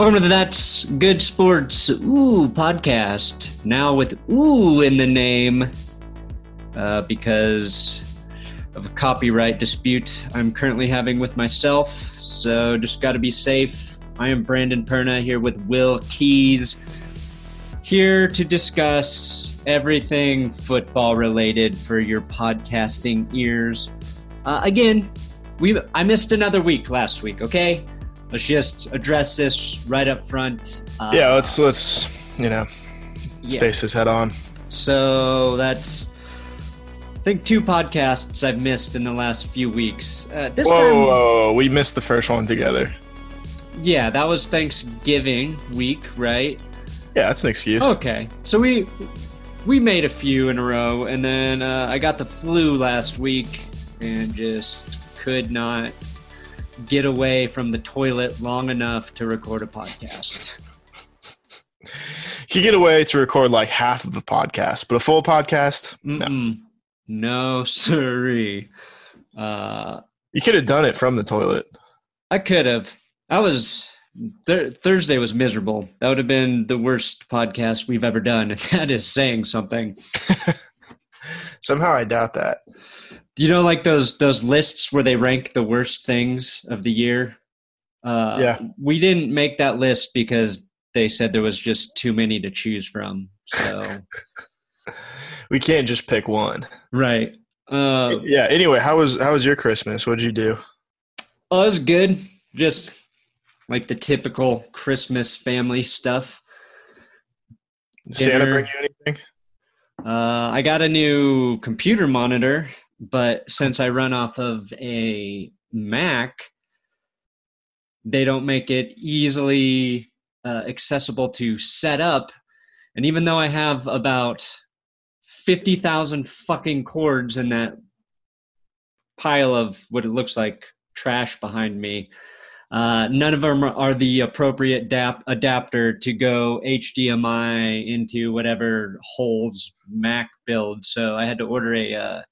Welcome to the That's Good Sports Ooh podcast. Now with Ooh in the name uh, because of a copyright dispute I'm currently having with myself. So just got to be safe. I am Brandon Perna here with Will Keys, here to discuss everything football related for your podcasting ears. Uh, again, we I missed another week last week. Okay, let's just address this right up front. Uh, yeah, let's let's you know let's yeah. face this head on. So that's I think two podcasts I've missed in the last few weeks. Uh, this whoa, time, whoa, we missed the first one together. Yeah, that was Thanksgiving week, right? Yeah, that's an excuse. Okay, so we we made a few in a row, and then uh, I got the flu last week and just could not get away from the toilet long enough to record a podcast. You get away to record like half of a podcast, but a full podcast, no. No, sirree. Uh, you could have done it from the toilet. I could have. I was th- Thursday was miserable. That would have been the worst podcast we've ever done. That is saying something. Somehow, I doubt that. Do you know like those those lists where they rank the worst things of the year? Uh, yeah, we didn't make that list because they said there was just too many to choose from. So we can't just pick one. Right. Uh, yeah. Anyway, how was how was your Christmas? what'd you do? Oh, it was good. Just like the typical Christmas family stuff. Santa bring you anything? Uh, I got a new computer monitor, but since I run off of a Mac, they don't make it easily uh, accessible to set up. And even though I have about 50,000 fucking cords in that pile of what it looks like trash behind me. Uh, none of them are the appropriate dap- adapter to go HDMI into whatever holds Mac build. So I had to order a uh,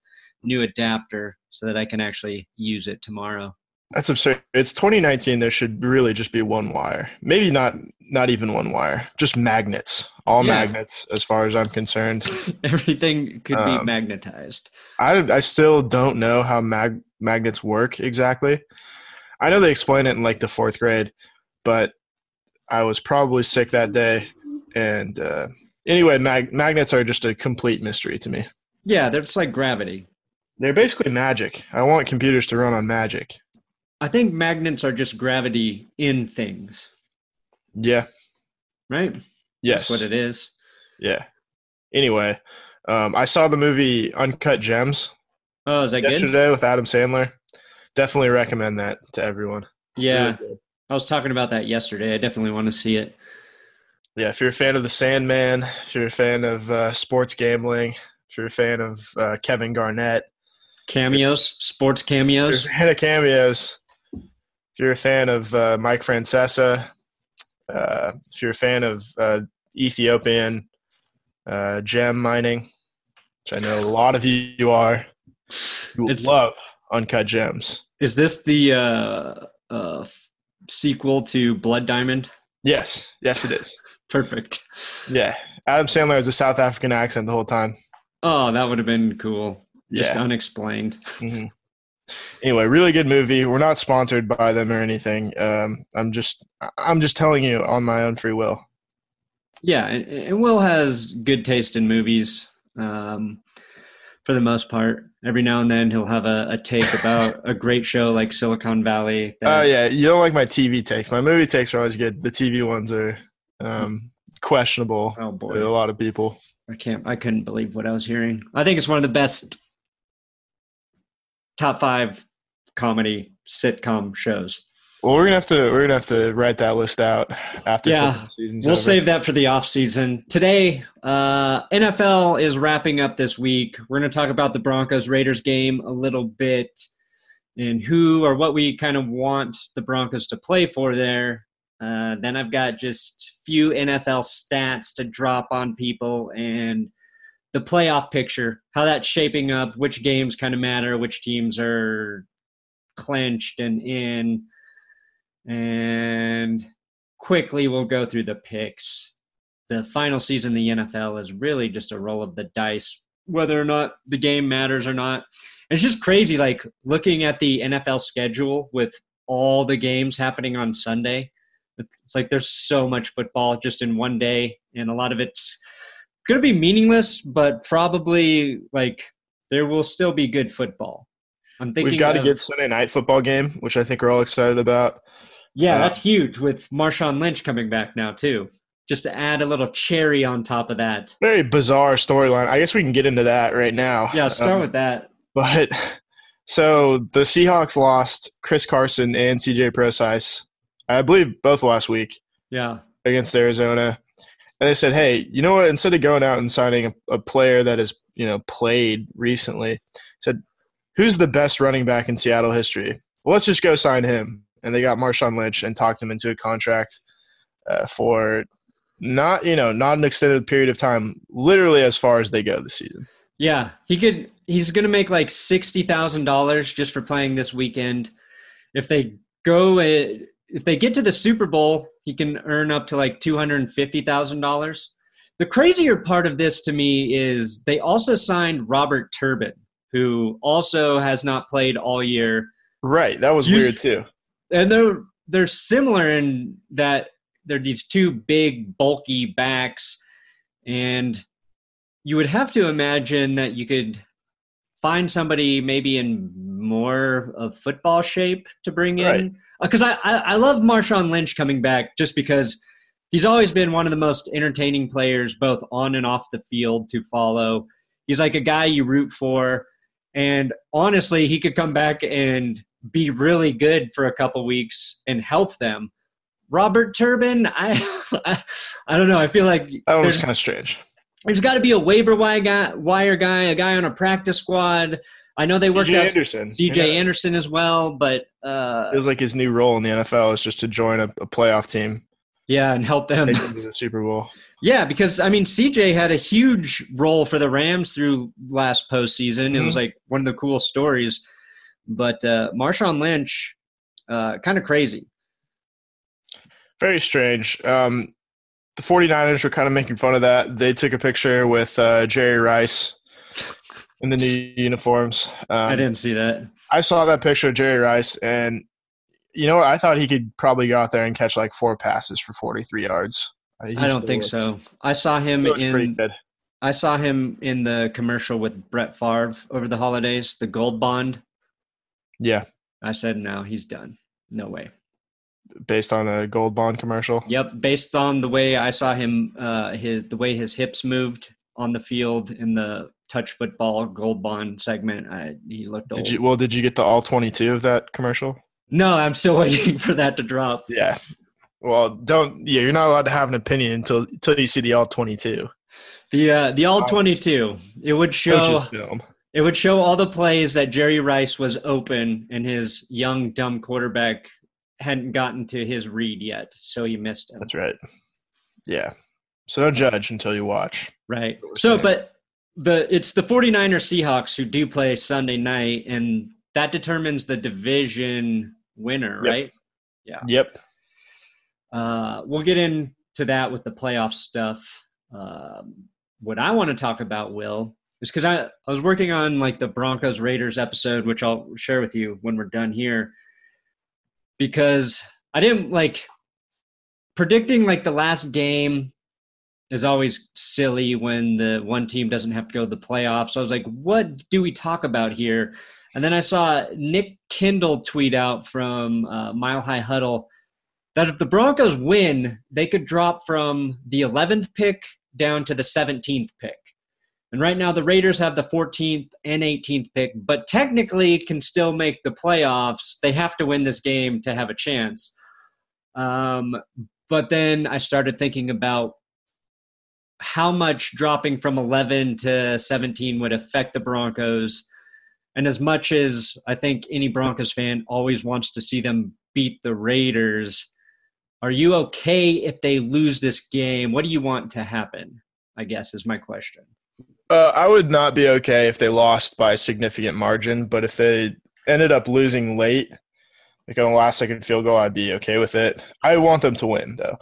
new adapter so that I can actually use it tomorrow. That's absurd. It's 2019. There should really just be one wire. Maybe not not even one wire. Just magnets. All yeah. magnets, as far as I'm concerned. Everything could um, be magnetized. I I still don't know how mag- magnets work exactly. I know they explain it in like the fourth grade, but I was probably sick that day. And uh, anyway, mag- magnets are just a complete mystery to me. Yeah, they're just like gravity. They're basically magic. I want computers to run on magic. I think magnets are just gravity in things. Yeah. Right? Yes. That's what it is. Yeah. Anyway, um, I saw the movie Uncut Gems. Oh, is that good? yesterday good? with Adam Sandler. Definitely recommend that to everyone. Yeah. Really I was talking about that yesterday. I definitely want to see it. Yeah, if you're a fan of The Sandman, if you're a fan of uh, sports gambling, if you're a fan of uh, Kevin Garnett, cameos, sports cameos, if you're a fan of cameos, if you're a fan of uh, Mike Francesa, uh, if you're a fan of uh, Ethiopian uh, gem mining, which I know a lot of you you are, you love uncut gems. Is this the uh, uh, sequel to Blood Diamond? Yes, yes, it is. Perfect. Yeah, Adam Sandler has a South African accent the whole time. Oh, that would have been cool. Just yeah. unexplained. Mm-hmm anyway, really good movie. We're not sponsored by them or anything. Um, I'm just I'm just telling you on my own free will. Yeah, and, Will has good taste in movies. Um, for the most part, every now and then he'll have a, a take about a great show like Silicon Valley. Oh uh, yeah, you don't like my TV takes. My movie takes are always good. The TV ones are um, questionable. Oh boy, a lot of people. I can't. I couldn't believe what I was hearing. I think it's one of the best top five comedy sitcom shows. Well, we're gonna have to we're gonna have to write that list out after yeah. We'll over. save that for the off season. Today, uh, NFL is wrapping up this week. We're gonna talk about the Broncos Raiders game a little bit and who or what we kind of want the Broncos to play for there. Uh, then I've got just few NFL stats to drop on people and the playoff picture, how that's shaping up, which games kind of matter, which teams are clenched and in. And quickly we'll go through the picks. The final season the NFL is really just a roll of the dice, whether or not the game matters or not. It's just crazy, like looking at the NFL schedule with all the games happening on Sunday. It's like there's so much football just in one day, and a lot of it's going to be meaningless, but probably like there will still be good football. I'm thinking We've got to of- get Sunday night football game, which I think we're all excited about. Yeah, Uh, that's huge with Marshawn Lynch coming back now too. Just to add a little cherry on top of that. Very bizarre storyline. I guess we can get into that right now. Yeah, start Um, with that. But so the Seahawks lost Chris Carson and CJ Procise, I believe both last week Yeah. against Arizona. And they said, hey, you know what? Instead of going out and signing a, a player that has, you know, played recently, said, who's the best running back in Seattle history? Well, let's just go sign him. And they got Marshawn Lynch and talked him into a contract uh, for not, you know, not an extended period of time, literally as far as they go this season. Yeah. He could he's gonna make like sixty thousand dollars just for playing this weekend. If they go uh, if they get to the Super Bowl, he can earn up to like two hundred and fifty thousand dollars. The crazier part of this to me is they also signed Robert Turbin, who also has not played all year. Right. That was weird too. and they're they're similar in that they're these two big bulky backs and you would have to imagine that you could find somebody maybe in more of football shape to bring Right. in Uh, because I, I i love marshawn lynch coming back just because he's always been one of the most entertaining players both on and off the field to follow he's like a guy you root for and honestly he could come back and be really good for a couple weeks and help them. Robert Turbin, I, I, I don't know. I feel like That was kind of strange. there's got to be a waiver wire guy, wire guy, a guy on a practice squad. I know they worked out Anderson. CJ knows? Anderson as well, but uh, It was like his new role in the NFL is just to join a, a playoff team, yeah, and help them. take them to the Super Bowl. Yeah, because I mean, CJ had a huge role for the Rams through last postseason. It was like one of the cool stories. But uh, Marshawn Lynch, uh, kind of crazy. Very strange. Um, the 49ers were kind of making fun of that. They took a picture with uh, Jerry Rice in the new uniforms. Um, I didn't see that. I saw that picture of Jerry Rice, and you know what? I thought he could probably go out there and catch like four passes for 43 yards. Uh, he I don't think looks- so. I saw him he looks pretty in. I saw him in the commercial with Brett Favre over the holidays, the Gold Bond. Yeah, I said, no, he's done. No way. based on a gold bond commercial. Yep, based on the way I saw him, uh, his the way his hips moved on the field in the touch football Gold Bond segment, I, he looked old. Did you? Well, did you get the all 22 of that commercial? No, I'm still waiting for that to drop. Yeah. Well, don't. Yeah, you're not allowed to have an opinion until until you see the all 22. The uh, the all 22. It would show it would show all the plays that Jerry Rice was open and his young dumb quarterback hadn't gotten to his read yet, so he missed him. That's right. Yeah. So don't judge until you watch. Right. So, but the it's the 49ers Seahawks who do play Sunday night, and that determines the division winner, Yep. right? Yeah. Yep. Uh, we'll get into that with the playoff stuff. Um, what I want to talk about, Will, is because I, I was working on like the Broncos Raiders episode, which I'll share with you when we're done here. Because I didn't like predicting like the last game is always silly when the one team doesn't have to go to the playoffs. So I was like, what do we talk about here? And then I saw Nick Kendell tweet out from uh, Mile High Huddle that if the Broncos win, they could drop from the 11th pick down to the 17th pick. And right now, the Raiders have the 14th and 18th pick, but technically can still make the playoffs. They have to win this game to have a chance. Um, but then I started thinking about how much dropping from 11 to 17 would affect the Broncos. And as much as I think any Broncos fan always wants to see them beat the Raiders, are you okay if they lose this game? What do you want to happen? I guess is my question. Uh, I would not be okay if they lost by a significant margin, but if they ended up losing late, like on a last second field goal, I'd be okay with it. I want them to win though,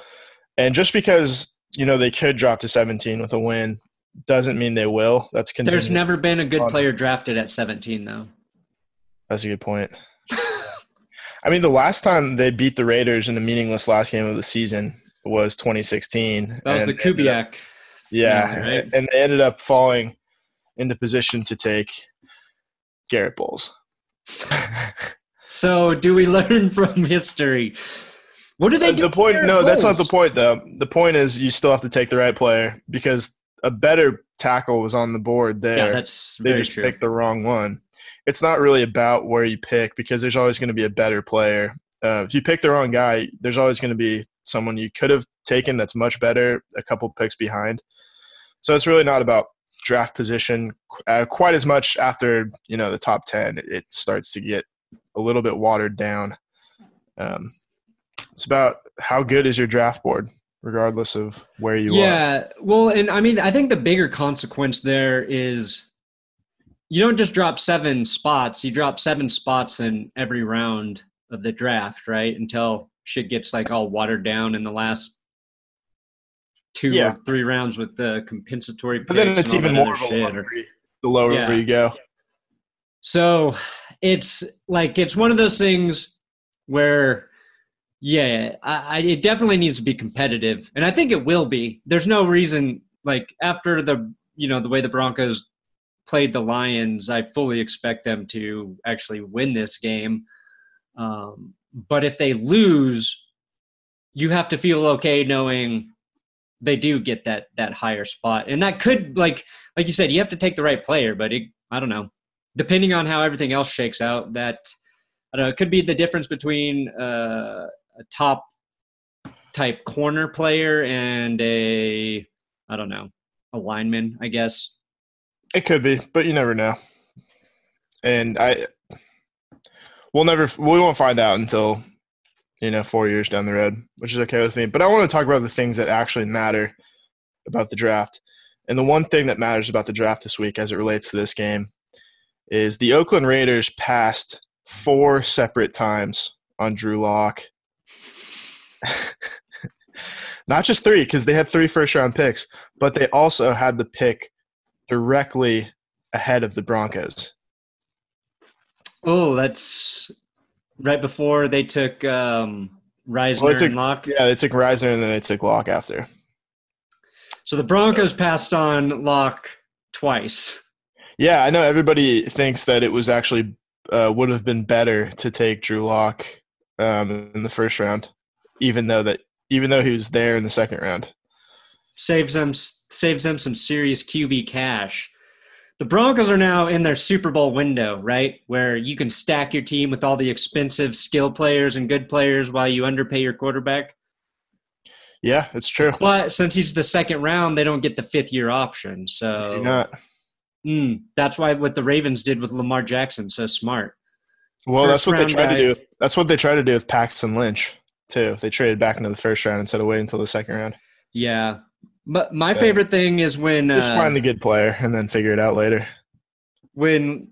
and just because you know they could drop to 17 with a win doesn't mean they will. That's There's never been a good player drafted at 17, though. That's a good point. I mean, the last time they beat the Raiders in a meaningless last game of the season was 2016. That was the up- Kubiak. Yeah, Yeah, right. and they ended up falling into position to take Garett Bolles. So, do we learn from history? What do they do? the point? Garett No, that's not the point though. The point is you still have to take the right player because a better tackle was on the board there. Yeah, that's they very just true. picked the wrong one. It's not really about where you pick because there's always going to be a better player. Uh, if you pick the wrong guy, there's always going to be someone you could have taken that's much better, a couple picks behind. So it's really not about draft position uh, quite as much after you know the top ten. It starts to get a little bit watered down. Um, it's about how good is your draft board, regardless of where you are. yeah, well, and I mean, I think the bigger consequence there is you don't just drop seven spots; you drop seven spots in every round of the draft, right? Until shit gets like all watered down in the last two Yeah. or three rounds with the compensatory. But then it's even more other of a shit, or- the lower Yeah. you go. So it's like it's one of those things where, yeah, I, I, it definitely needs to be competitive, and I think it will be. There's no reason like after the you know the way the Broncos played the Lions, I fully expect them to actually win this game. Um, but if they lose, you have to feel okay knowing they do get that that higher spot, and that could like like you said, you have to take the right player, but it, I don't know depending on how everything else shakes out, that I don't know, it could be the difference between uh, a top type corner player and a I don't know, a lineman, I guess. It could be, but you never know. And I, we'll never, we won't find out until, you know, four years down the road, which is okay with me. But I want to talk about the things that actually matter about the draft. And the one thing that matters about the draft this week as it relates to this game is the Oakland Raiders passed four separate times on Drew Lock. Not just three, because they had three first round picks, but they also had the pick directly ahead of the Broncos. Oh, that's right before they took um, Risner Well, a- and Lock. Yeah, they took Risner and then they took Lock after. So the Broncos passed on Lock twice. Yeah, I know everybody thinks that it was actually uh, would have been better to take Drew Lock um, in the first round, even though that even though he was there in the second round. saves them saves them some serious QB cash. The Broncos are now in their Super Bowl window, right? Where you can stack your team with all the expensive skill players and good players while you underpay your quarterback. Yeah, it's true. But since he's the second round, they don't get the fifth year option. So You're not. Mm, that's why what the Ravens did with Lamar Jackson so smart. Well, that's what they tried guy. to do. With, that's what they tried to do with Paxton Lynch too. They traded back into the first round instead of waiting until the second round. Yeah. But my favorite thing is when Just uh, find the good player and then figure it out later. when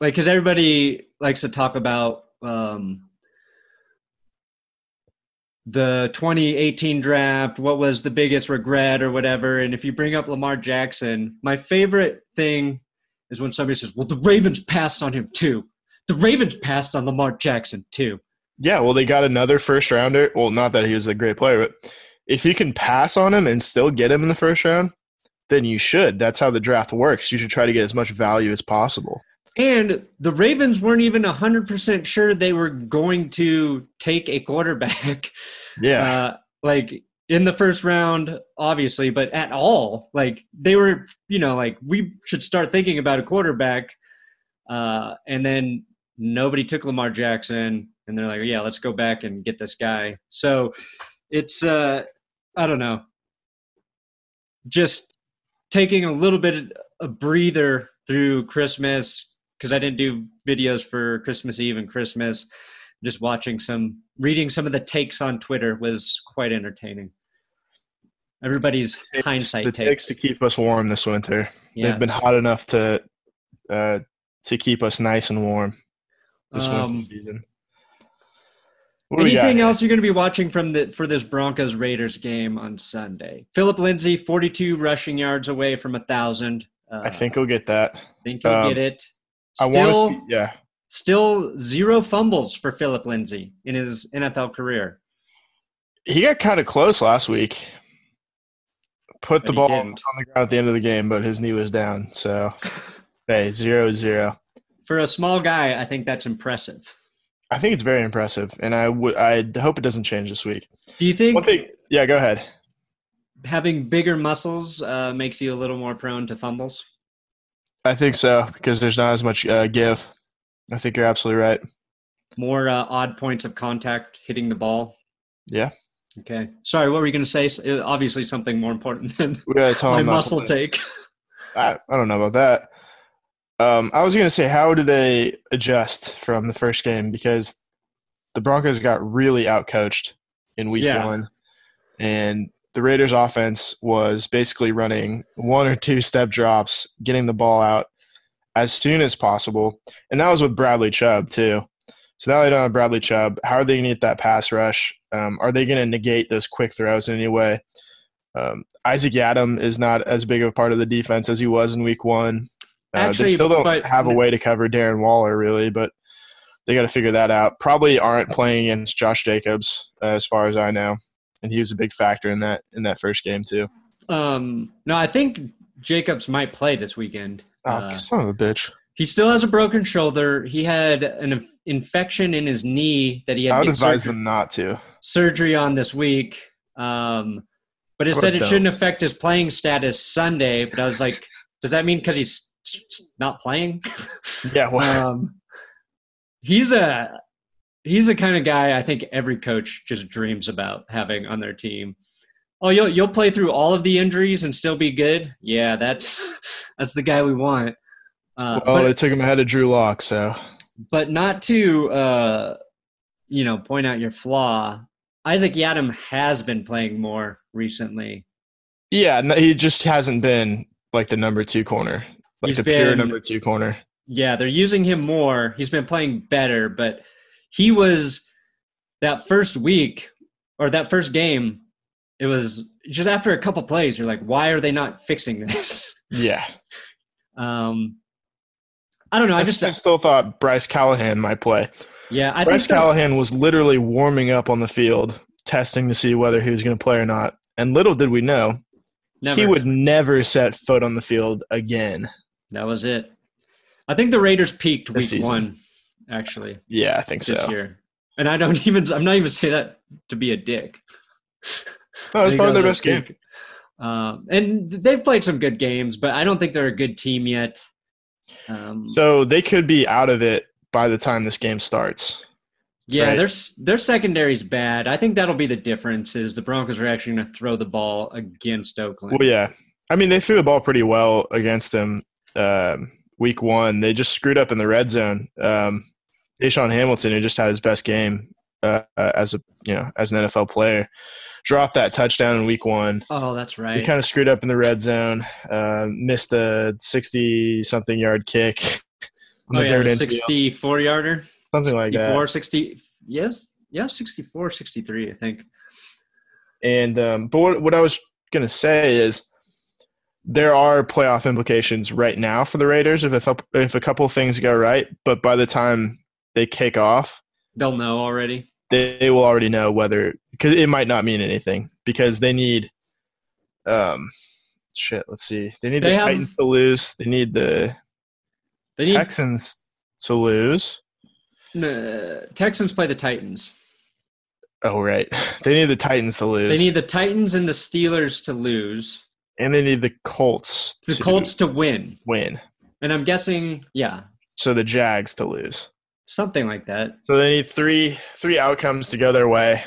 like because everybody likes to talk about um the 2018 draft what was the biggest regret or whatever and if you bring up lamar jackson my favorite thing is when somebody says well the ravens passed on him too the ravens passed on lamar jackson too Yeah, well, they got another first rounder. Well, not that he was a great player, but if you can pass on him and still get him in the first round, then you should. That's how the draft works. You should try to get as much value as possible. and the ravens weren't even 100% sure they were going to take a quarterback Yeah. uh, like in the first round, obviously, but at all. Like they were, you know, like we should start thinking about a quarterback. Uh, and then nobody took Lamar Jackson, and they're like, yeah, let's go back and get this guy. So it's, uh, I don't know, just taking a little bit of a breather through Christmas because I didn't do videos for Christmas Eve and Christmas just watching some reading some of the takes on twitter was quite entertaining everybody's hindsight the takes takes to keep us warm this winter. Yeah, They've been hot enough to uh, to keep us nice and warm this Um, winter season. What do we got Anything else you're going to be watching from the for this Broncos Raiders game on Sunday? Philip Lindsay, 42 rushing yards away from a thousand. Uh, I think he'll get that. think he'll um, get it. I want to see. Yeah, still zero fumbles for Philip Lindsay in his NFL career. he got kind of close last week. Put But the ball on didn't. the ground at the end of the game, but his knee was down. So, hey, zero zero. For a small guy, I think that's impressive. I think it's very impressive, and I would. I hope it doesn't change this week. Do you think One thing. Yeah, go ahead. having bigger muscles uh, makes you a little more prone to fumbles? I think so because there's not as much uh, give. I think you're absolutely right. More uh, odd points of contact hitting the ball? Yeah, Okay. Sorry, what were you going to say? Uh, Obviously, something more important than my him not to muscle take. I, I don't know about that. Um, I was going to say, how do they adjust from the first game? Because the Broncos got really outcoached in week Yeah. one. And the Raiders' offense was basically running one or two step drops, getting the ball out as soon as possible. And that was with Bradley Chubb, too. So now they don't have Bradley Chubb. How are they going to get that pass rush? Um, are they going to negate those quick throws in any way? Um, Isaac Yiadom is not as big of a part of the defense as he was in week one. Uh, Actually, they still don't but- have a way to cover Darren Waller, really, but they got to figure that out. Probably aren't playing against Josh Jacobs, uh, as far as I know, and he was a big factor in that in that first game too. Um, no, I think Jacobs might play this weekend. Oh, Uh, son of a bitch! he still has a broken shoulder. He had an inf- infection in his knee that he had I would big advise surgery, them not to. surgery on this week. Um, but it What said it don't? shouldn't affect his playing status Sunday. But I was like, does that mean because he's s- s- not playing? Yeah, well, um, he's a he's the kind of guy I think every coach just dreams about having on their team. Oh, you'll you'll play through all of the injuries and still be good. Yeah, that's that's the guy we want. Uh, well, but, they took him ahead of Drew Lock, so but not to uh, you know point out your flaw. Isaac Yiadom has been playing more recently. yeah, he just hasn't been like the number two corner, like He's the pure number two corner. Yeah, they're using him more. He's been playing better, but he was that first week or that first game. It was just after a couple plays. You're like, why are they not fixing this? Yeah, Um, I don't know. I just I still thought Bryce Callahan might play. yeah. I Bryce Callahan was literally warming up on the field, testing to see whether he was going to play or not. And little did we know, never. he would never set foot on the field again. That was it. I think the Raiders peaked week season. one, actually Yeah, I think so. this year, and I don't even. I'm not even saying that to be a dick. No, was probably their best game. Um, and they've played some good games, but I don't think they're a good team yet. Um, So they could be out of it by the time this game starts. yeah, right. their their secondary's bad. I think that'll be the difference. Is the Broncos are actually going to throw the ball against Oakland? Well, yeah. I mean, they threw the ball pretty well against him um, week one. They just screwed up in the red zone. Um, DaeSean Hamilton, who just had his best game uh, as a you know as an NFL player, dropped that touchdown in week one. Oh, that's right. He kind of screwed up in the red zone. Uh, missed a sixty-something yard kick on oh the yeah, dirt the end field. 64 yarder. something like that. 64, 60. Yes, yeah, 64, 63, I think. And um, but what, what I was gonna say is there are playoff implications right now for the Raiders if a, if a couple things go right. But by the time they kick off, They'll know already. they, they will already know whether because it might not mean anything because they need um shit. Let's see. They need They the have- Titans to lose. They need the They need Texans to lose. uh, Texans play the Titans. Oh right, they need the Titans to lose. They need the Titans and the Steelers to lose. And they need the Colts. The to Colts to win. win. And I'm guessing, yeah, So the Jags to lose. something like that. So they need three three outcomes to go their way.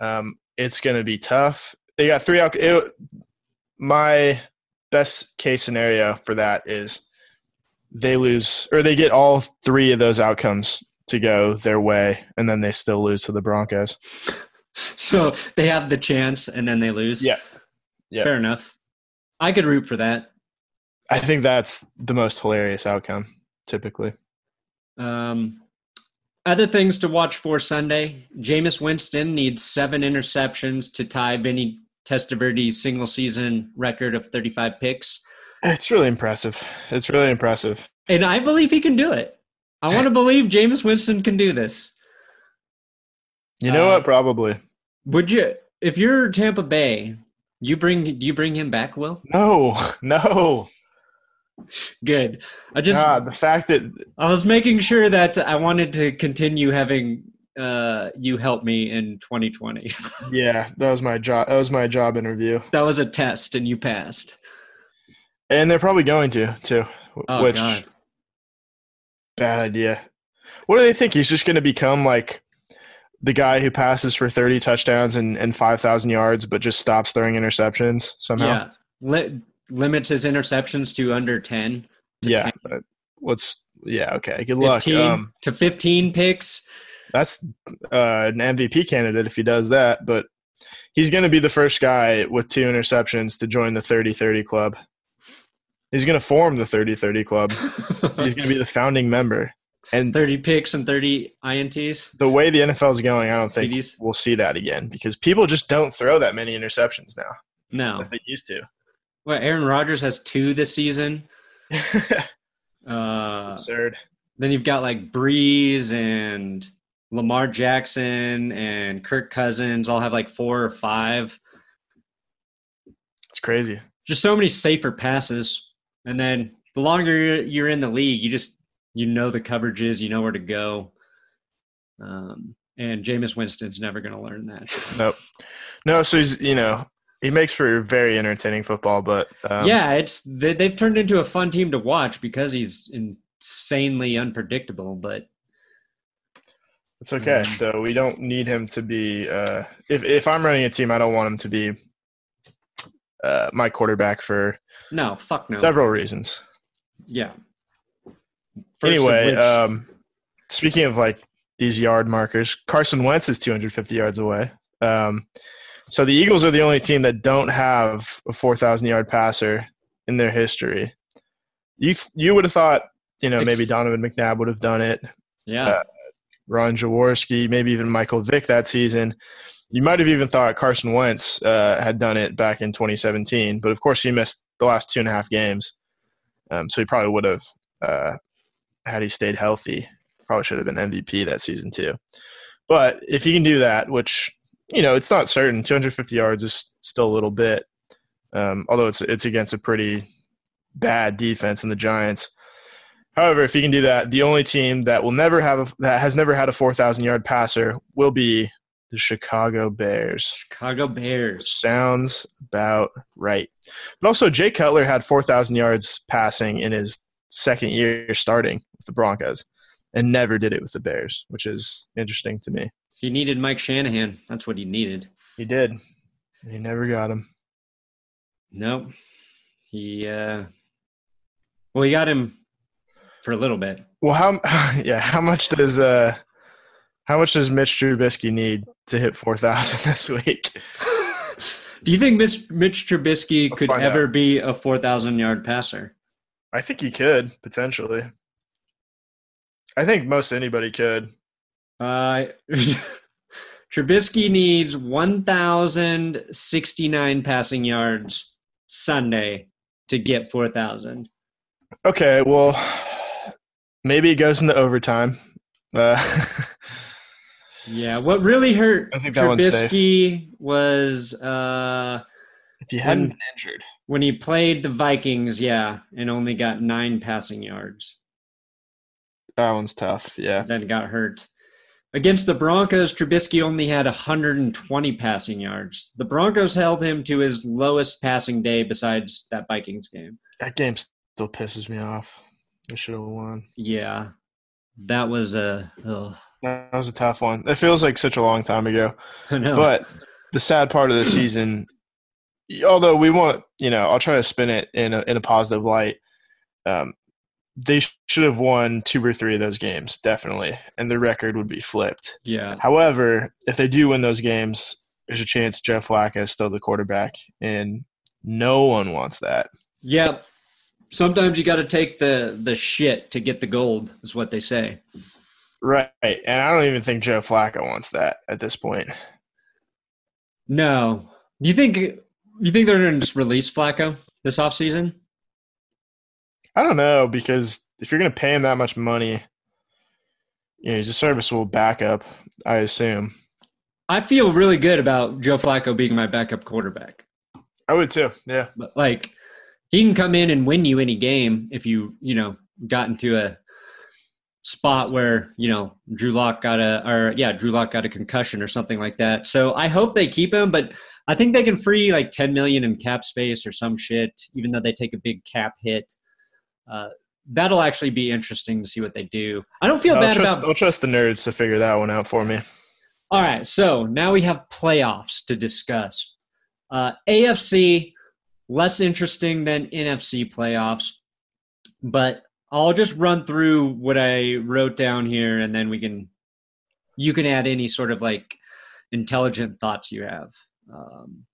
Um, it's going to be tough. They got three out. It, my best case scenario for that is they lose or they get all three of those outcomes to go their way, and then they still lose to the Broncos. So they have the chance and then they lose. Yeah. Yeah. Fair enough. I could root for that. I think that's the most hilarious outcome, typically. Um, Other things to watch for Sunday: Jameis Winston needs seven interceptions to tie Vinny Testaverde's single season record of 35 picks. It's really impressive. It's really impressive. And I believe he can do it. I want to believe Jameis Winston can do this. You know Uh, what? Probably. Would you, if you're Tampa Bay, you bring do you bring him back, Will? No, no. Good. I just God, the fact that I was making sure that I wanted to continue having uh, you help me in 2020. yeah, that was my job. That was my job interview, that was a test, and you passed. and they're probably going to too. Oh which God. bad idea. What do they think? He's just going to become like the guy who passes for 30 touchdowns and, and 5,000 yards, but just stops throwing interceptions somehow? Yeah. Li- limits his interceptions to under 10. to Yeah. 10, but Let's, yeah, okay. Good luck. Um, to 15 picks. that's uh, an MVP candidate if he does that, but he's going to be the first guy with two interceptions to join the 30 30 club. He's going to form the 30 30 club. He's going to be the founding member. And 30 picks and 30 INTs. the way the NFL is going, I don't think TDs. we'll see that again because people just don't throw that many interceptions now No. as they used to. Well, Aaron Rodgers has two this season. Uh, Absurd. then you've got like Brees and Lamar Jackson and Kirk Cousins all have like four or five. It's crazy. Just so many safer passes. And then the longer you're in the league, you just you know the coverages, you know where to go. Um, and Jameis Winston's never going to learn that. Nope. No, so he's you know he makes for very entertaining football, but um, yeah, it's they, they've turned into a fun team to watch because he's insanely unpredictable. But it's okay. Mhm. So we don't need him to be. Uh, if if I'm running a team, I don't want him to be uh, my quarterback for no, fuck no. several reasons. Yeah. First anyway, which- um, speaking of like these yard markers, Carson Wentz is 250 yards away. Um, so the Eagles are the only team that don't have a 4,000 yard passer in their history. You you would have thought, you know, maybe Donovan McNabb would have done it. yeah, uh, Ron Jaworski, maybe even Michael Vick that season. You might have even thought Carson Wentz uh, had done it back in 2017, but of course he missed the last two and a half games, um, so he probably would have uh, had he stayed healthy. Probably should have been MVP that season too. But if he can do that, which you know it's not certain, 250 yards is still a little bit, um, although it's it's against a pretty bad defense in the Giants. However, if he can do that, the only team that will never have a, that has never had a 4,000 yard passer will be the Chicago Bears. Chicago Bears. Sounds about right. But also, Jay Cutler had 4,000 yards passing in his second year starting with the Broncos and never did it with the Bears, which is interesting to me. He needed Mike Shanahan. That's what he needed. He did. He never got him. Nope. He uh well he got him for a little bit. Well, how yeah, how much does uh how much does Mitch Trubisky need to hit 4,000 this week? Do you think Mitch, Mitch Trubisky Let's could ever out. be a 4,000 yard passer? I think he could potentially. I think most anybody could. Uh, Trubisky needs 1,069 passing yards Sunday to get 4,000. Okay, well, maybe it goes into overtime. Uh, Yeah, what really hurt I think that. Trubisky was uh, if you hadn't When- been injured, when he played the Vikings, yeah, and only got nine passing yards. that one's tough. Yeah, Then got hurt. Against the Broncos, Trubisky only had 120 passing yards. The Broncos held him to his lowest passing day besides that Vikings game. that game still pisses me off. They should have won. Yeah, that was a. ugh. That was a tough one. It feels like such a long time ago. I know. But the sad part of the season, although we want, you know, I'll try to spin it in a, in a positive light. Um, they should have won two or three of those games, definitely, and the record would be flipped. yeah, However, if they do win those games, there's a chance Jeff Flacco is still the quarterback, and no one wants that. yeah. Sometimes you got to take the the shit to get the gold, is what they say. Right. And I don't even think Joe Flacco wants that at this point. No. Do you think you think they're going to just release Flacco this offseason? I don't know because if you're going to pay him that much money, you know, he's a serviceable backup, I assume. I feel really good about Joe Flacco being my backup quarterback. I would too. Yeah. But like he can come in and win you any game if you, you know, got into a spot where, you know, Drew Lock got a or yeah, Drew Lock got a concussion or something like that. So I hope they keep him, but I think they can free like 10 million in cap space or some shit, even though they take a big cap hit. Uh, that'll actually be interesting to see what they do. I don't feel I'll bad trust, about. I'll trust the nerds to figure that one out for me. All right, so now we have playoffs to discuss. Uh, AFC less interesting than NFC playoffs, but I'll just run through what I wrote down here, and then we can you can add any sort of like intelligent thoughts you have. Um,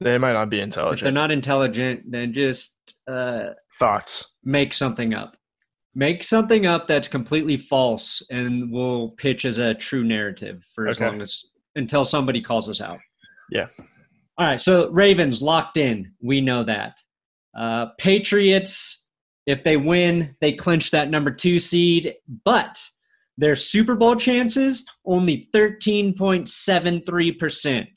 They might not be if they're not intelligent, then just uh, Thoughts. make something up. Make something up that's completely false, and we'll pitch as a true narrative for as Okay. long as until somebody calls us out. Yeah. All right. So Ravens locked in. We know that. Uh, Patriots, if they win, they clinch that number two seed, but their Super Bowl chances only thirteen point seven three percent.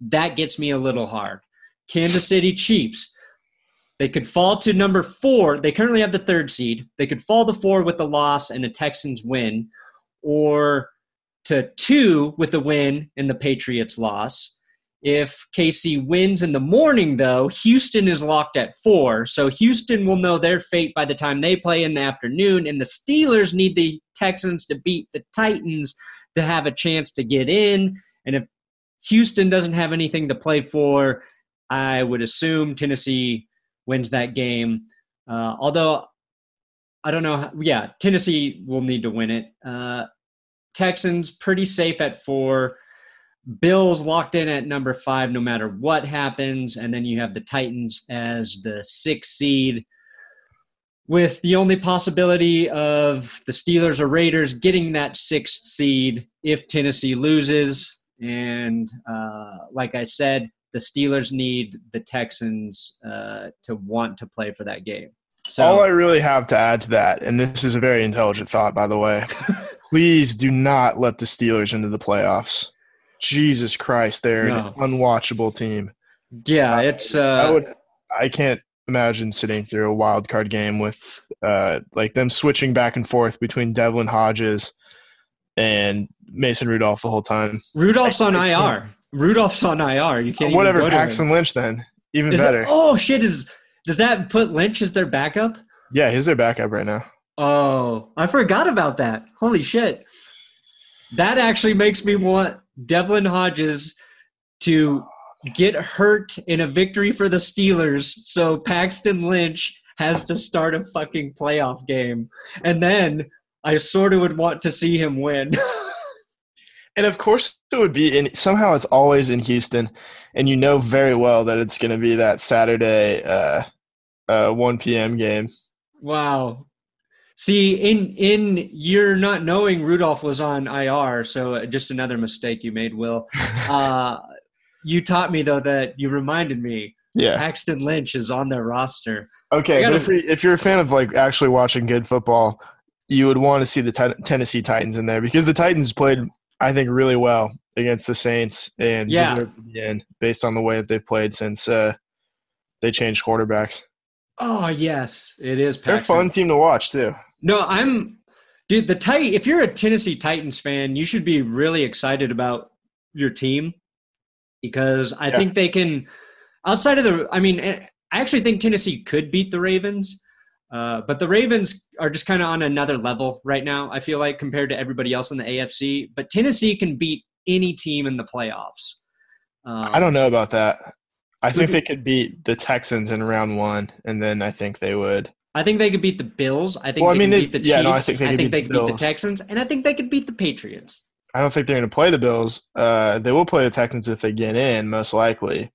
That gets me a little hard. Kansas City Chiefs. They could fall to number four. They currently have the third seed. They could fall to four with the loss and a Texans win, or to two with the win and the Patriots loss. If KC wins in the morning, though, Houston is locked at four. So Houston will know their fate by the time they play in the afternoon. And the Steelers need the Texans to beat the Titans to have a chance to get in. And if Houston doesn't have anything to play for, I would assume Tennessee wins that game. Uh, although I don't know. How, yeah, Tennessee will need to win it. Uh, Texans pretty safe at four. Bills locked in at number five no matter what happens. And then you have the Titans as the sixth seed, with the only possibility of the Steelers or Raiders getting that sixth seed if Tennessee loses. And uh, like I said, the Steelers need the Texans uh, to want to play for that game. So All I really have to add to that, and this is a very intelligent thought, by the way, please do not let the Steelers into the playoffs. Jesus Christ, they're No. an unwatchable team. yeah, it's uh, I would, I can't imagine sitting through a wild card game with, uh, like them switching back and forth between Devlin Hodges and Mason Rudolph the whole time. Rudolph's on IR. Rudolph's on IR. You can't even Whatever, go to him. Paxton Lynch then, even Is it- better. oh shit! Is does that put Lynch as their backup? Yeah, he's their backup right now. Oh, I forgot about that. Holy shit! That actually makes me want Devlin Hodges to get hurt in a victory for the Steelers, so Paxton Lynch has to start a fucking playoff game, and then I sort of would want to see him win. And of course, it would be in somehow it's always in Houston, and you know very well that it's going to be that Saturday, uh, uh, 1 p.m. game. Wow. See, in in you're not knowing Rudolph was on IR, so uh, just another mistake you made, Will. Uh, you taught me though that you reminded me Yeah. Paxton Lynch is on their roster. Okay, gotta- but if, you- if you're a fan of like actually watching good football, you would want to see the Ten- Tennessee Titans in there because the Titans played, I think, really well against the Saints and Yeah. deserve to be in based on the way that they've played since uh, they changed quarterbacks. Oh yes, it is They're a fun team to watch too. No, I'm dude. The tight. If you're a Tennessee Titans fan, you should be really excited about your team because I Yeah. think they can. Outside of the, I mean, eh, I actually think Tennessee could beat the Ravens, uh, but the Ravens are just kind of on another level right now. I feel like compared to everybody else in the AFC, but Tennessee can beat any team in the playoffs. Um, I don't know about that. I think they could beat the Texans in round one, and then I think they would. I think they could beat the Bills. I think Well, I they mean, could beat the Chiefs. yeah, no, I think they could beat they the could beat the Texans, and I think they could beat the Patriots. I don't think they're going to play the Bills. Uh, they will play the Texans if they get in, most likely.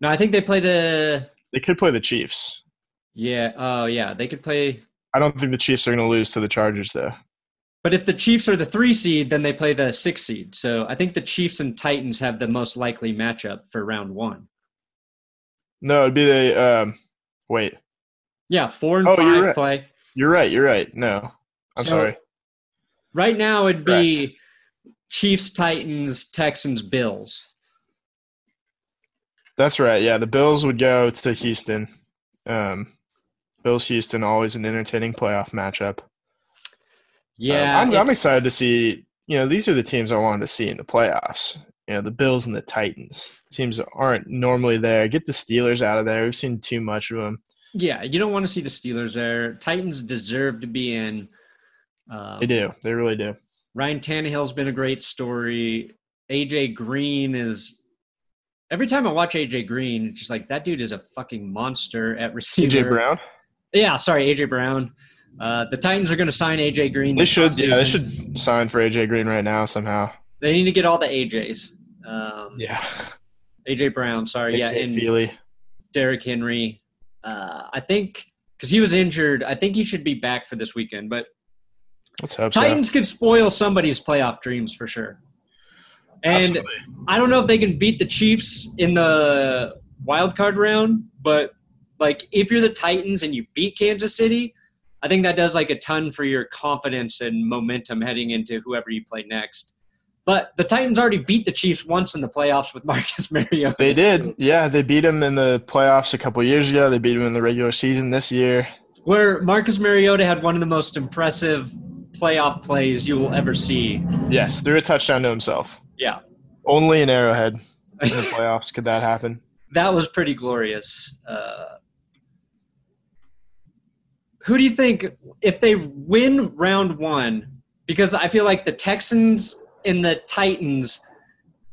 No, I think they play the They could play the Chiefs. Yeah. Oh, yeah. They could play. I don't think the Chiefs are going to lose to the Chargers, though. But if the Chiefs are the three seed, then they play the six seed. So I think the Chiefs and Titans have the most likely matchup for round one. No, it'd be the um, wait. Yeah, four and Oh, you're five right. play. You're right. You're right. No, I'm So- sorry. Right now, it'd be Chiefs, Titans, Texans, Bills. That's right. Yeah, the Bills would go to Houston. Um, Bills Houston always an entertaining playoff matchup. Yeah, Um, I'm, I'm excited to see. You know, these are the teams I wanted to see in the playoffs. You know, the Bills and the Titans teams that aren't normally there. Get the Steelers out of there. We've seen too much of them. Yeah, you don't want to see the Steelers there. Titans deserve to be in. Um, They do. They really do. Ryan Tannehill's been a great story. AJ Green is. Every time I watch AJ Green, it's just like that dude is a fucking monster at receiver. AJ Brown. Yeah, sorry, AJ Brown. Uh, the Titans are going to sign AJ Green. They should. Yeah, they should sign for AJ Green right now somehow. They need to get all the AJs. Um, Yeah. AJ Brown, sorry, yeah, AJ and Feely. Derrick Henry. Uh, I think because he was injured, I think he should be back for this weekend. But Let's hope so. Titans could spoil somebody's playoff dreams for sure. And Absolutely. I don't know if they can beat the Chiefs in the wild card round, but like if you're the Titans and you beat Kansas City, I think that does like a ton for your confidence and momentum heading into whoever you play next. But the Titans already beat the Chiefs once in the playoffs with Marcus Mariota. They did. Yeah, they beat him in the playoffs a couple years ago. They beat him in the regular season this year. where Marcus Mariota had one of the most impressive playoff plays you will ever see. Yes, threw a touchdown to himself. Yeah. Only in Arrowhead in the playoffs could that happen. that was pretty glorious. Uh, who do you think if they win round one? Because I feel like the Texans and the Titans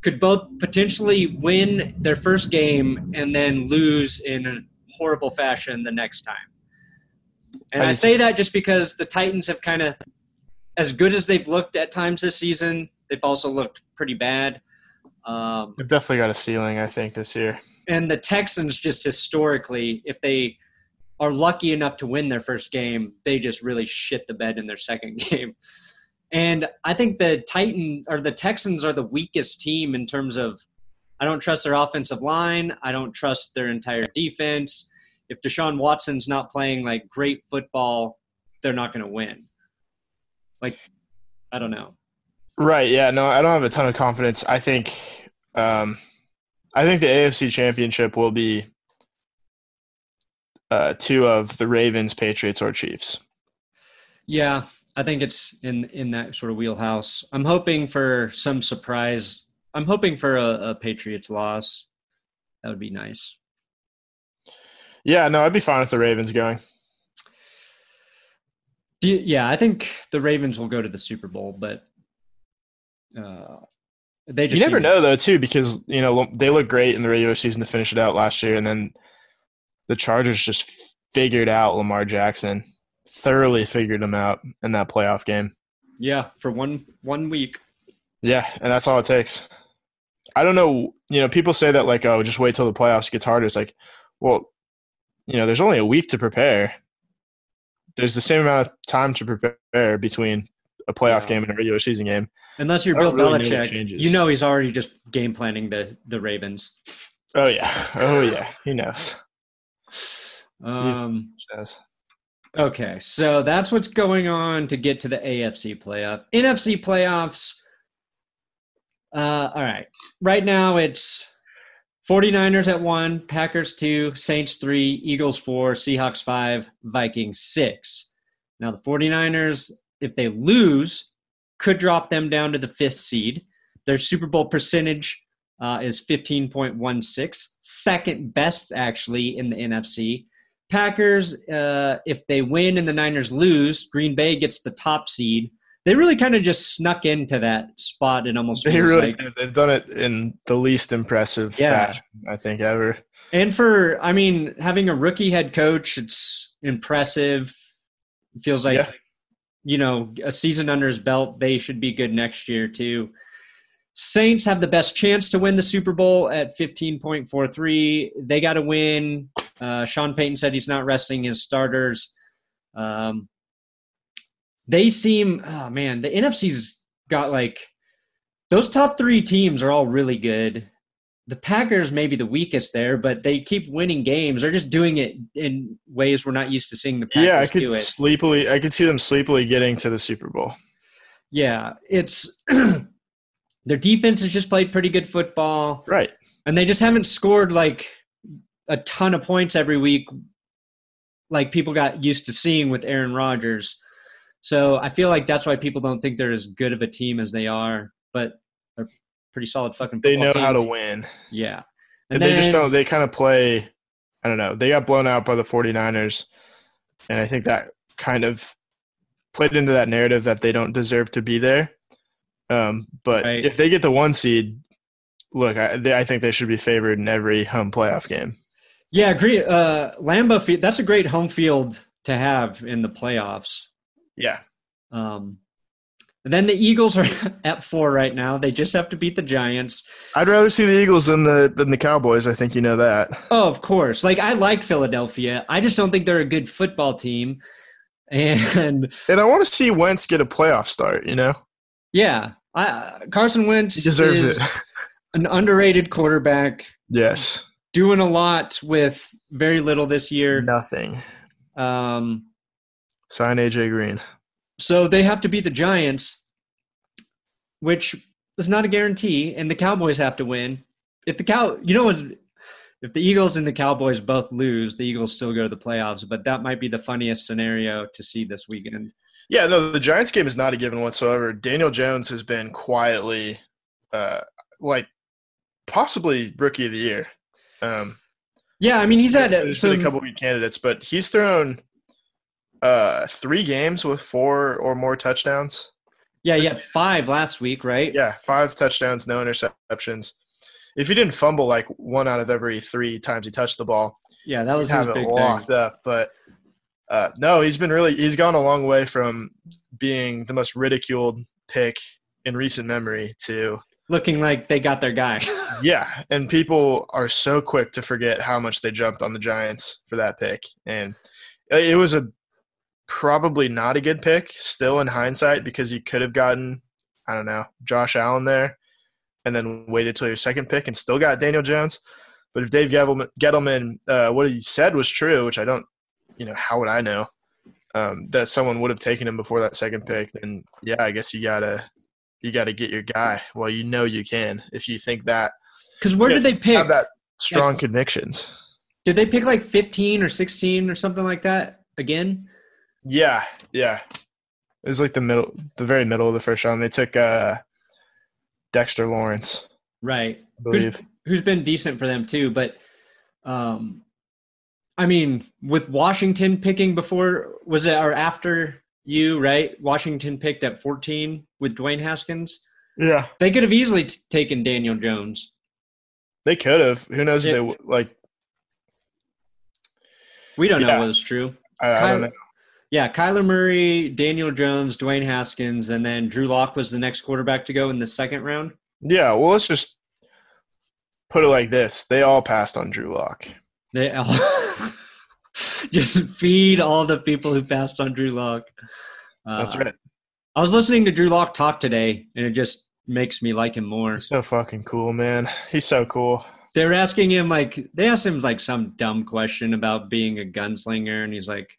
could both potentially win their first game and then lose in a horrible fashion the next time. And do I say that just because the Titans have kind of, as good as they've looked at times this season, they've also looked pretty bad. Um, They've definitely got a ceiling, I think, this year. and the Texans just historically, if they are lucky enough to win their first game, they just really shit the bed in their second game. And I think the Titan or the Texans are the weakest team in terms of I don't trust their offensive line. I don't trust their entire defense. If Deshaun Watson's not playing like great football, they're not going to win. Like, I don't know. Right. Yeah. No, I don't have a ton of confidence. I think, um, I think the AFC Championship will be uh, two of the Ravens, Patriots, or Chiefs. Yeah, I think it's in in that sort of wheelhouse. I'm hoping for some surprise. I'm hoping for a, a Patriots loss. That would be nice. Yeah. No, I'd be fine with the Ravens going. You- yeah, I think the Ravens will go to the Super Bowl, but uh, they just You never know though, too, because you know they look great in the regular season to finish it out last year, and then the Chargers just figured out Lamar Jackson, thoroughly figured him out in that playoff game. Yeah, for one one week. Yeah, and that's all it takes. I don't know. You know, people say that like, oh, just wait till the playoffs gets harder. It's like, well, you know, there's only a week to prepare. There's the same amount of time to prepare between a playoff Yeah. game and a regular season game. Unless you're Bill really Belichick, you know he's already just game planning the the Ravens. Oh yeah, oh yeah, he knows. Um, Yes. Okay, so that's what's going on to get to the AFC playoff. NFC playoffs. Uh, all right. Right now it's 49ers at one, Packers two, Saints three, Eagles four, Seahawks five, Vikings six. Now the 49ers, if they lose, could drop them down to the fifth seed. Their Super Bowl percentage uh, is 15.16, second best actually in the NFC. Packers, uh, if they win and the Niners lose, Green Bay gets the top seed. They really kind of just snuck into that spot. It almost They really like, did. They've done it in the least impressive Yeah. fashion I think ever. And for, I mean, having a rookie head coach, it's impressive. It feels like, Yeah. you know, a season under his belt. They should be good next year, too. Saints have the best chance to win the Super Bowl at 15.43. They got to win. Uh, Sean Payton said he's not resting his starters. Um, they seem oh man, the NFC's got like those top three teams are all really good. The Packers may be the weakest there, but they keep winning games. They're just doing it in ways we're not used to seeing the Packers yeah, I could do it. sleepily, I could see them sleepily getting to the Super Bowl. Yeah, it's their defense has just played pretty good football, Right. and they just haven't scored like a ton of points every week, like people got used to seeing with Aaron Rodgers. So I feel like that's why people don't think they're as good of a team as they are, but they're pretty solid fucking. They know team. how to win. Yeah, And they just don't, they kind of play, I don't know, they got blown out by the 49ers. And I think that kind of played into that narrative that they don't deserve to be there. Um, but Right. if they get the one seed, look, I, they, I think they should be favored in every home playoff game. Yeah, agree. Uh, Lambeau Field. That's a great home field to have in the playoffs. Yeah. Um, and then the Eagles are at four right now. They just have to beat the Giants. I'd rather see the Eagles than the than the Cowboys. I think you know that. Oh, of course. Like I like Philadelphia. I just don't think they're a good football team. And And I want to see Wentz get a playoff start. You know, yeah, I, Carson Wentz he deserves it. an underrated quarterback, yes. doing a lot with very little this year. Nothing. Um, Sign AJ Green. So they have to beat the Giants, which is not a guarantee, and the Cowboys have to win. If the cow, you know, what? if the Eagles and the Cowboys both lose, the Eagles still go to the playoffs. But that might be the funniest scenario to see this weekend. Yeah, no, the Giants game is not a given whatsoever. Daniel Jones has been quietly, uh, like, possibly rookie of the year. Um, Yeah, I mean he's had there's some, been a couple good candidates, but he's thrown uh, three games with four or more touchdowns. yeah, yeah, five last week, right? Yeah, five touchdowns, no interceptions. If he didn't fumble like one out of every three times he touched the ball, Yeah, that was his big thing. up. But uh, no, he's been really he's gone a long way from being the most ridiculed pick in recent memory to Looking like they got their guy. yeah, and people are so quick to forget how much they jumped on the Giants for that pick, and it was a probably not a good pick still in hindsight because you could have gotten I don't know Josh Allen there, and then waited till your second pick and still got Daniel Jones. But if Dave Gettleman, Gettleman uh, what he said was true, which I don't, you know, how would I know um, that someone would have taken him before that second pick? Then yeah, I guess you gotta you gotta get your guy. Well, you know you can if you think that Because where did they pick? have that strong convictions. Did they pick like 15 or 16 or something like that again? Yeah, yeah. It was like the middle, the very middle of the first round. They took uh, Dexter Lawrence, Right. I believe. who's, who's been decent for them too. But um, I mean, with Washington picking before, was it or after you? Right, Washington picked at 14 with Dwayne Haskins. Yeah, They could have easily t- taken Daniel Jones. they could have. Who knows? Yeah. If they like. We don't know Yeah. what was true. I, I don't know. Yeah, Kyler Murray, Daniel Jones, Dwayne Haskins, and then Drew Lock was the next quarterback to go in the second round. Yeah, well, let's just put it like this: they all passed on Drew Lock. They all just feed all the people who passed on Drew Lock. That's Uh, right. I was listening to Drew Lock talk today, and it just makes me like him more. He's so fucking cool, man. He's so cool. They were asking him like they asked him like some dumb question about being a gunslinger, and he's like,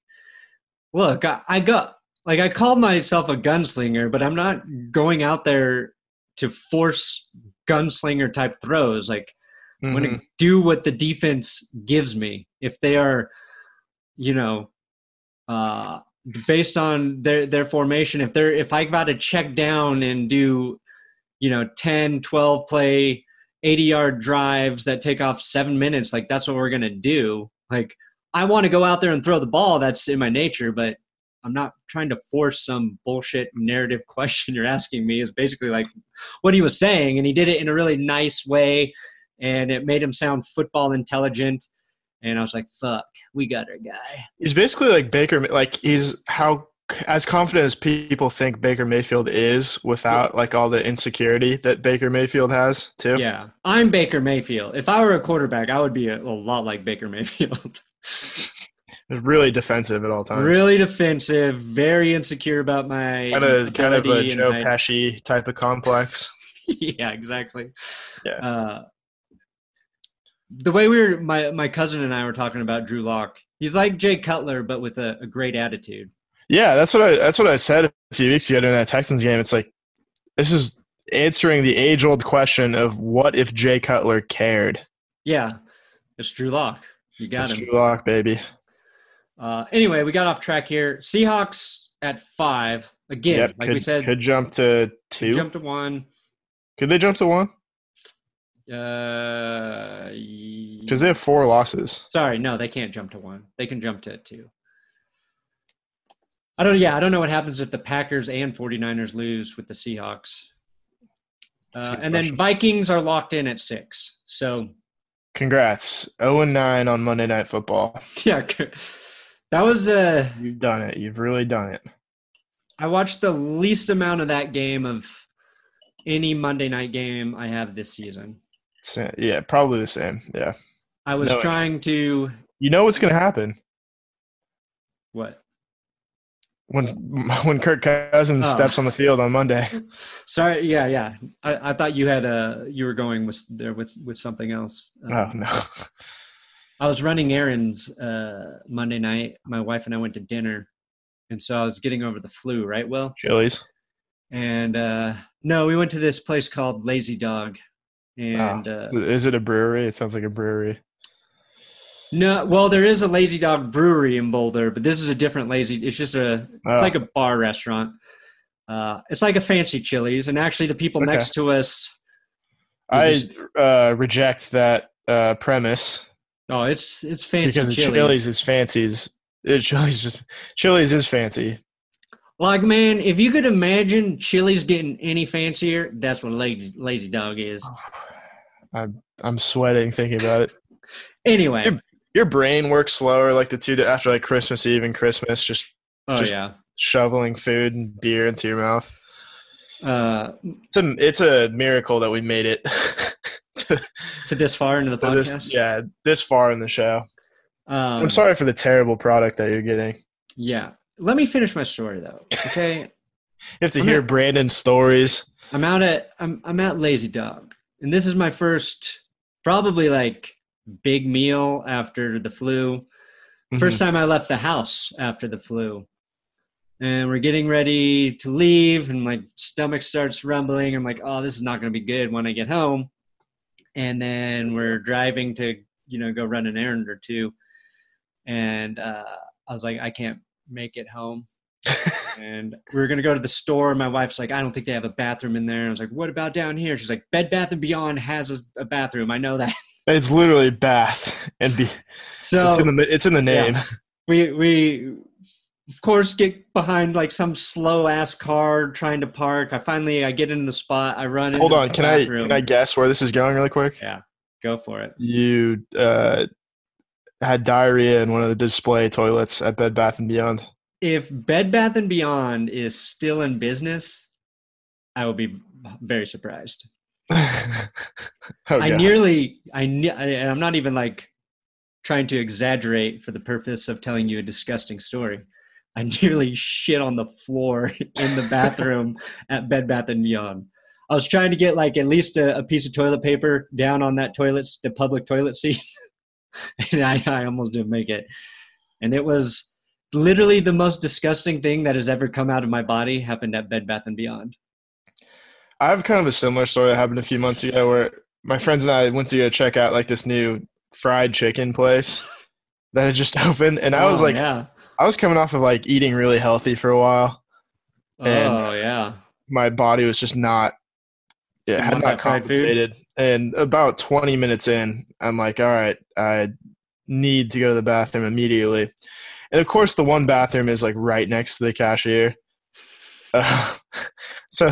"Look, I, I got like I called myself a gunslinger, but I'm not going out there to force gunslinger type throws. Like I'm going to do what the defense gives me. If they are, you know, uh, based on their their formation, if they're if I got to check down and do, you know, 10, 12 play, 80 yard drives that take off seven minutes, like that's what we're to do. Like I want to go out there and throw the ball. That's in my nature, but I'm not trying to force some bullshit narrative question you're asking me. Is basically like what he was saying, and he did it in a really nice way and it made him sound football intelligent. And I was like, "Fuck, we got our guy." He's basically like Baker. Like he's how as confident as people think Baker Mayfield is, without like all the insecurity that Baker Mayfield has too. Yeah, I'm Baker Mayfield. If I were a quarterback, I would be a, a lot like Baker Mayfield. really defensive at all times. Really defensive, very insecure about my kind of kind of a Joe my- Pesci type of complex. yeah, exactly. Yeah. Uh, the way we were, my my cousin and I were talking about Drew Lock. He's like Jay Cutler, but with a, a great attitude. Yeah, that's what I that's what I said a few weeks ago during that Texans game. It's like this is answering the age old question of what if Jay Cutler cared. Yeah, it's Drew Lock. You got That's him. Drew Lock, baby. Uh, anyway, we got off track here. Seahawks at five again. Yep, like could, we said, could jump to two. jump to one. Could they jump to one? Uh, Because they have four losses. Sorry, no, they can't jump to one. They can jump to two. I don't. Yeah, I don't know what happens if the Packers and 49ers lose with the Seahawks. Uh, and then. Vikings are locked in at six. So Congrats, zero and nine on Monday Night Football. yeah, that was. Uh, You've done it. You've really done it. I watched the least amount of that game of any Monday night game I have this season. Sa- Yeah, probably the same. Yeah, I was No trying to you know what's going to happen what? when when Kirk Cousins Oh. steps on the field on Monday. Sorry, yeah, yeah. I, I thought you had uh you were going with there with with something else. Um, Oh no. I was running errands uh, Monday night. My wife and I went to dinner, and so I was getting over the flu. Right, Will? Chili's. And uh, no, we went to this place called Lazy Dog, and uh, Is it a brewery? It sounds like a brewery. no, well, there is a Lazy Dog brewery in Boulder, but this is a different Lazy. It's just a it's Oh. like a bar restaurant. Uh, it's like a fancy Chili's, and actually, the people Okay. next to us. I uh, reject that uh, premise oh, it's it's fancy because Chili's. Chili's is fancies. It, Chili's Chili's is fancy. Like man, if you could imagine Chili's getting any fancier, that's what Lazy, Lazy Dog is. I'm I'm sweating thinking about it. Anyway, Yep. Your brain works slower, like the two after like Christmas Eve and Christmas, just oh just- yeah, shoveling food and beer into your mouth. uh, It's a it's a miracle that we made it to, to this far into the podcast. this yeah this far in the show. um, I'm sorry for the terrible product that you're getting. Yeah, let me finish my story though. Okay, You have to I'm hear not- Brandon's stories. I'm out at I'm I'm at Lazy Dog, and this is my first probably like big meal after the flu. First time I left the house after the flu. And we're getting ready to leave, and my stomach starts rumbling. I'm like, oh, this is not going to be good when I get home. And then we're driving to, you know, go run an errand or two. And uh, I was like, I can't make it home. and we were to go to the store. My wife's like, I don't think they have a bathroom in there. I was like, what about down here? She's like, Bed Bath and Beyond has a, a bathroom. I know that. It's literally Bath and be, So it's in the it's in the name. we we of course get behind like some slow ass car trying to park. I finally I get in the spot. I run. Hold on, can I can I guess where this is going really quick? Yeah, go for it. You uh, had diarrhea in one of the display toilets at Bed Bath and Beyond. If Bed Bath and Beyond is still in business, I will be very surprised. oh, I God. nearly I ne- I- and I'm not even like trying to exaggerate for the purpose of telling you a disgusting story. I nearly shit on the floor in the bathroom at Bed Bath and Beyond. I was trying to get like at least a, a piece of toilet paper down on that toilet, the public toilet seat, and I, I almost didn't make it. And it was literally the most disgusting thing that has ever come out of my body happened at Bed Bath and Beyond. I have kind of a similar story that happened a few months ago where my friends and I went to go check out like this new fried chicken place that had just opened, and I was Oh, like, yeah, I was coming off of like eating really healthy for a while. Oh, and- oh yeah. My body was just not, Didn't had not compensated. And about 20 minutes in, I'm like, all right, I need to go to the bathroom immediately. And of course, the one bathroom is like right next to the cashier. Uh, so,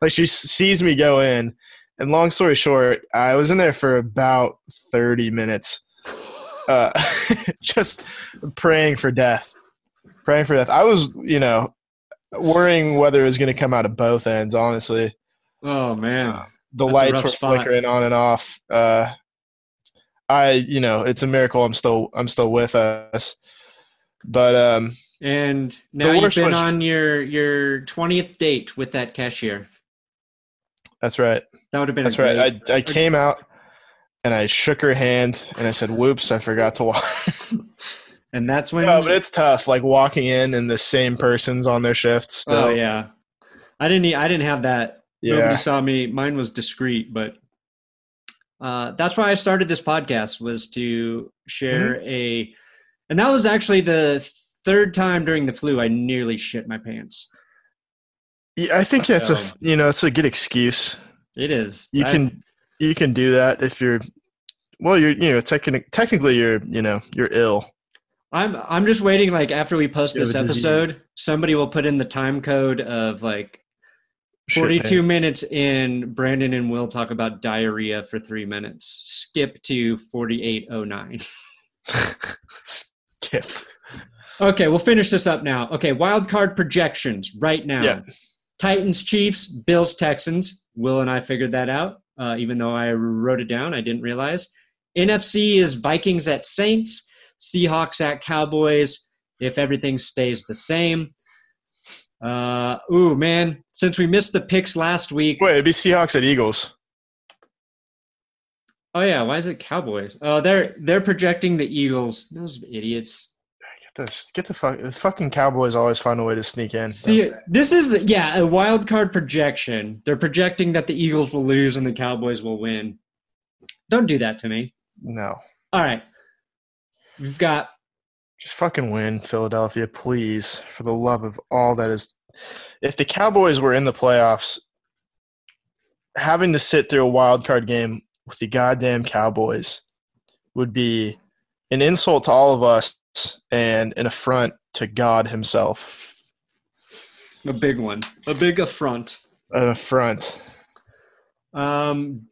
like, she sees me go in. And long story short, I was in there for about 30 minutes, uh, just praying for death. Praying for death. I was, you know, worrying whether it was going to come out of both ends, honestly. Oh man. Uh, the That's lights were spot. flickering on and off. Uh, I, you know, it's a miracle I'm still I'm still with us. But um, And now you've been was- on your your twentieth date with that cashier. that's right. That would have been That's a right. I I came out and I shook her hand and I said, "Whoops, I forgot to walk." and that's when. no, but it's tough. Like walking in and the same person's on their shift still. oh yeah, I didn't. I didn't have that. Yeah. Nobody saw me. Mine was discreet, but uh, that's why I started this podcast was to share Mm-hmm. a, and that was actually the third time during the flu I nearly shit my pants. Yeah, I think that's a So- f- you know it's a good excuse. It is. You I- can you can do that if you're well you're you know techni- technically you're you know you're ill. I'm I'm just waiting. Like after we post this episode, disease. somebody will put in the time code of like Shit 42 pants. minutes in. Brandon and Will talk about diarrhea for three minutes. Skip to 4809. Skipped. Okay, we'll finish this up now. Okay, wild card projections right now. Yeah. Titans, Chiefs, Bills, Texans. Will and I figured that out. Uh, even though I wrote it down, I didn't realize. NFC is Vikings at Saints, Seahawks at Cowboys. If everything stays the same. Uh, ooh man, since we missed the picks last week. Wait, it'd be Seahawks at Eagles. Oh yeah, why is it Cowboys? Oh, they're they're projecting the Eagles. Those idiots. Get this. Get the fuck. The fucking Cowboys always find a way to sneak in. See, this is yeah a wild card projection. They're projecting that the Eagles will lose and the Cowboys will win. Don't do that to me. No, All right, we've got just fucking win, Philadelphia, please, for the love of all that is. If the Cowboys were in the playoffs, having to sit through a wild card game with the goddamn Cowboys would be an insult to all of us and an affront to God Himself. a big one, a big affront. An affront. Um,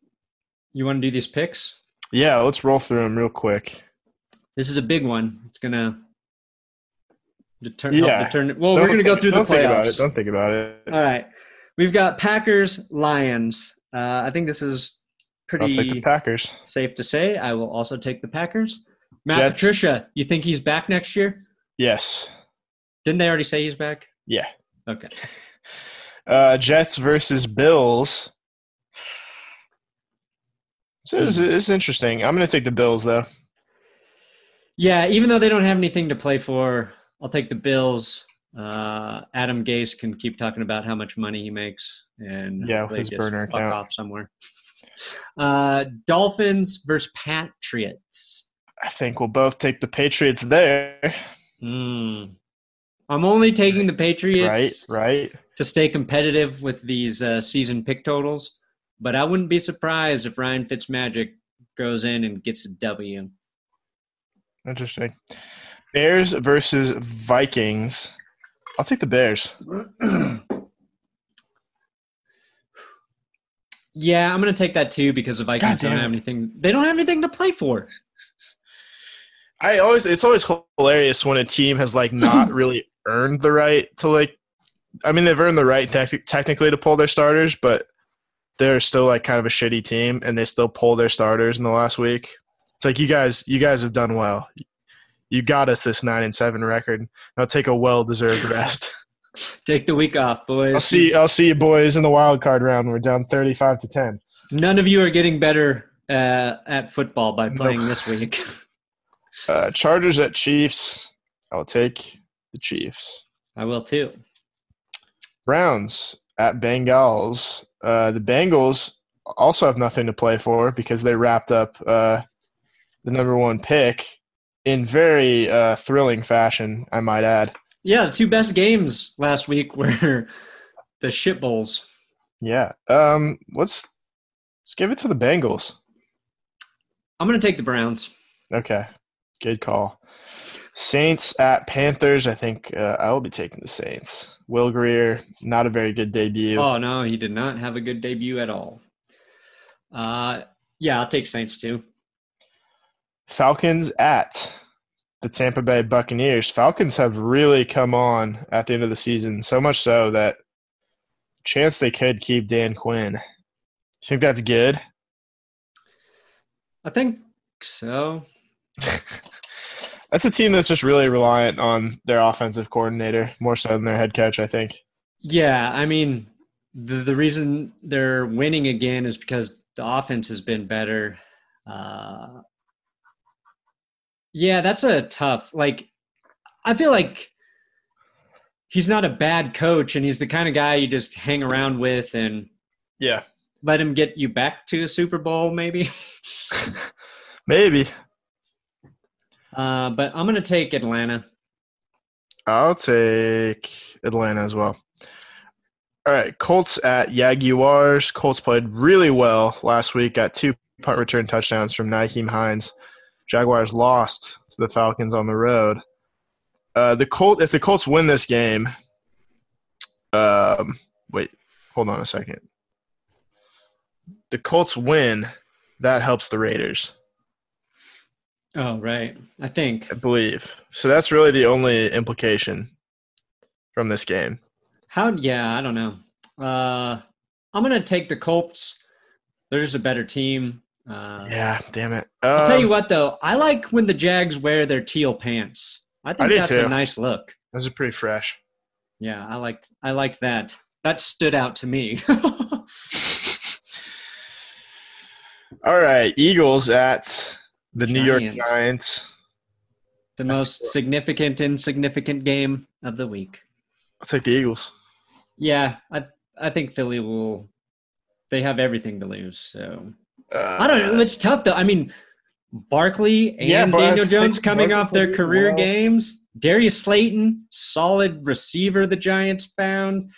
you want to do these picks? Yeah, let's roll through them real quick. This is a big one. It's gonna deter- Yeah. determine. Well, Don't we're gonna go through the don't think about it. playoffs. Don't think about it. All right, we've got Packers, Lions. Uh, I think this is pretty. I'll take the Packers. safe to say. I will also take the Packers. Matt Jets. Patricia, you think he's back next year? Yes. Didn't they already say he's back? Yeah. Okay. Uh, Jets versus Bills. So this, this is interesting. I'm going to take the Bills though. Yeah, even though they don't have anything to play for, I'll take the Bills. Uh, Adam Gase can keep talking about how much money he makes, and Yeah, his burner fuck account. off somewhere. Uh, Dolphins versus Patriots. I think we'll both take the Patriots there. Hmm. I'm only taking the Patriots Right, right. to stay competitive with these uh, season pick totals, but I wouldn't be surprised if Ryan Fitzmagic goes in and gets a W. Interesting. Bears versus Vikings. I'll take the Bears. Yeah, I'm going to take that too because the Vikings don't have anything. They don't have anything to play for. I always it's always hilarious when a team has like not really earned the right to like I mean they've earned the right tec- technically to pull their starters, but they're still like kind of a shitty team and they still pull their starters in the last week. It's like you guys you guys have done well. You got us this 9 and 7 record. Now take a well-deserved rest. Take the week off, boys. I'll see I'll see you boys in the wild card round. We're down 35 to 10. None of you are getting better uh, at football by playing this week. Uh, Chargers at Chiefs. I'll take the Chiefs. I will too. Browns at Bengals. Uh, the Bengals also have nothing to play for because they wrapped up uh, the number one pick in very uh, thrilling fashion, I might add. Yeah, the two best games last week were the shit bowls. Yeah. Um, let's let's give it to the Bengals. I'm going to take the Browns. Okay. Good call. Saints at Panthers. I think uh, I will be taking the Saints. Will Grier, not a very good debut. Oh no, he did not have a good debut at all. Uh, yeah, I'll take Saints too. Falcons at the Tampa Bay Buccaneers. Falcons have really come on at the end of the season, so much so that chance they could keep Dan Quinn. You think that's good? I think so. That's a team that's just really reliant on their offensive coordinator more so than their head coach. I think. Yeah, I mean, the the reason they're winning again is because the offense has been better. Uh, yeah, that's a tough. Like, I feel like he's not a bad coach, and he's the kind of guy you just hang around with and Yeah, let him get you back to a Super Bowl, maybe. maybe. Uh, but I'm gonna take Atlanta. I'll take Atlanta as well. All right, Colts at Jaguars. Colts played really well last week. Got two punt return touchdowns from Nyheim Hines. Jaguars lost to the Falcons on the road. Uh, the Colt, if the Colts win this game, um, wait, hold on a second. The Colts win, that helps the Raiders, Oh, right. I think. I believe. So that's really the only implication from this game. How? Yeah, I don't know. Uh, I'm gonna take the Colts. They're just a better team. Uh, Yeah, damn it. I'll tell you Um, what, though, I like when the Jags wear their teal pants. I think I that's too. a nice look. Those are pretty fresh. Yeah, I liked. I liked that. That stood out to me. All right, Eagles at the New York Giants. Giants. the most significant insignificant game of the week. I'll take the Eagles. Yeah, I I think Philly will. They have everything to lose. So Uh, I don't know. It's tough though. I mean, Barkley and Yeah, Daniel Jones coming off their career well. games. Darius Slayton, solid receiver. The Giants found.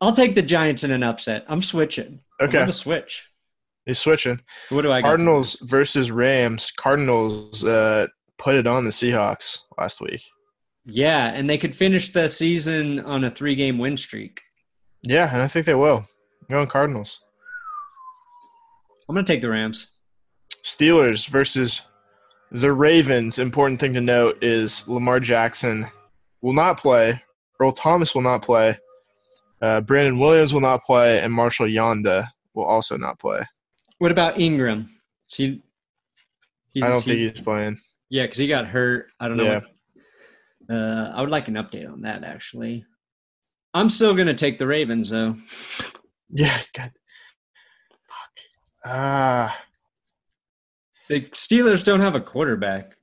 I'll take the Giants in an upset. I'm switching. Okay. I'm Okay, going to switch. he's switching. What do I got? Cardinals versus Rams. Cardinals uh, put it on the Seahawks last week. Yeah, and they could finish the season on a three-game win streak. Yeah, and I think they will. Going Cardinals. I'm going to take the Rams. Steelers versus the Ravens. Important thing to note is Lamar Jackson will not play. Earl Thomas will not play. Uh, Brandon Williams will not play, and Marshal Yanda will also not play. What about Ingram? Is he, he's, I don't he's- think he's playing. Yeah, because he got hurt. I don't know. Yeah. What, uh, I would like an update on that, actually. I'm still going to take the Ravens, though. Yeah, God. Fuck. Ah, The Steelers don't have a quarterback.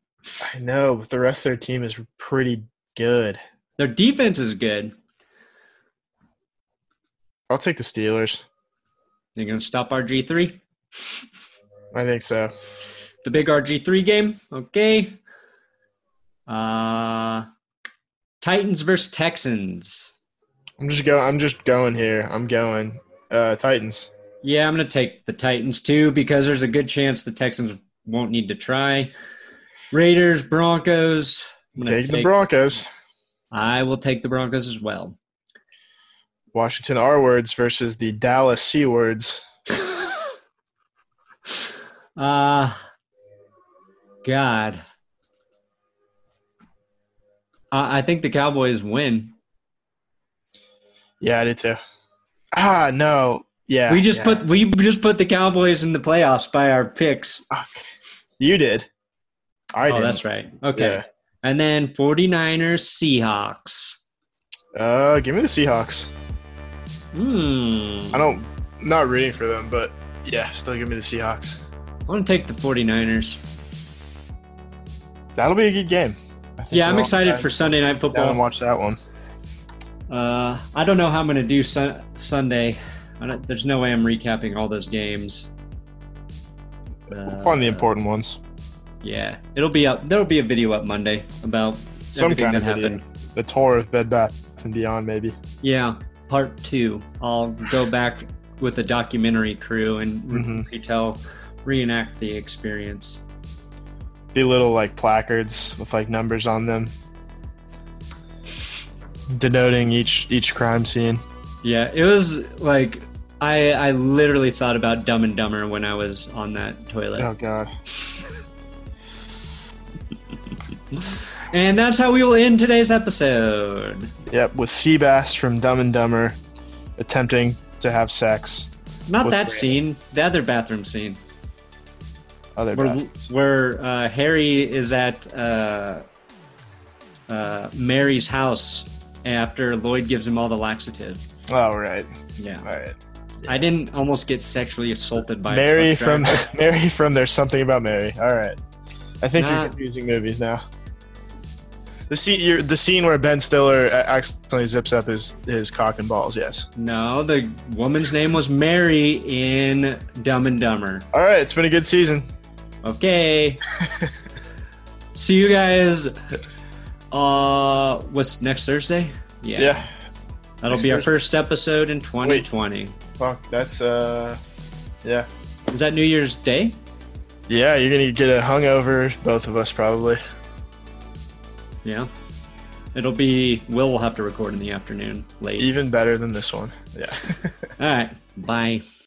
I know, but the rest of their team is pretty good. Their defense is good. I'll take the Steelers. They're going to stop RG3. I think so. The big RG3 game. Okay. Uh, Titans versus Texans. I'm just going I'm just going here. I'm going uh, Titans. Yeah, I'm going to take the Titans too because there's a good chance the Texans won't need to try. Raiders, Broncos. I'm Take the Broncos. I will take the Broncos as well. Washington R words versus the Dallas C words. uh God. I I think the Cowboys win. Yeah, I did too. Ah, no. Yeah. we just yeah. put we just put the Cowboys in the playoffs by our picks. You did. I did. oh, did. that's right. Okay. Yeah. And then 49ers Seahawks. Uh, give me the Seahawks. Hmm. I don't. I'm not rooting for them, but yeah, still give me the Seahawks. I want to take the 49ers. That'll be a good game. I think Yeah, I'm excited for Sunday night down and football. watch that one. Uh, I don't know how I'm going to do sun- Sunday. I don't, there's no way I'm recapping all those games. We'll find the Uh, important ones. Yeah, it'll be up. There'll be a video up Monday about Some everything kind that of video. happened. The tour of Bed Bath and Beyond, maybe. Yeah, part two. I'll go back with the documentary crew and Mhm. retell, reenact the experience. Be little like placards with like numbers on them, denoting each each crime scene. Yeah, it was like I I literally thought about Dumb and Dumber when I was on that toilet. Oh God. And that's how we will end today's episode. Yep, with Seabass from Dumb and Dumber attempting to have sex. Not that Brandon. scene, the other bathroom scene. other where, bathrooms. where uh, Harry is at uh, uh, Mary's house after Lloyd gives him all the laxative. Oh right, Yeah, all right. I didn't almost get sexually assaulted by Mary from. Mary from There's Something About Mary. All right, I think Nah. you're confusing movies now. The scene, you're, the scene where Ben Stiller accidentally zips up his his cock and balls. Yes. No, the woman's name was Mary in Dumb and Dumber. All right, it's been a good season. Okay. See you guys. Uh, what's next Thursday? Yeah. Yeah. That'll next be our Thursday. first episode in 2020. Fuck, that's uh, yeah, Is that New Year's Day? yeah. You're gonna get a hungover, both of us probably. Yeah. It'll be. Will will have to record in the afternoon, late. Even better than this one. Yeah. All right. Bye.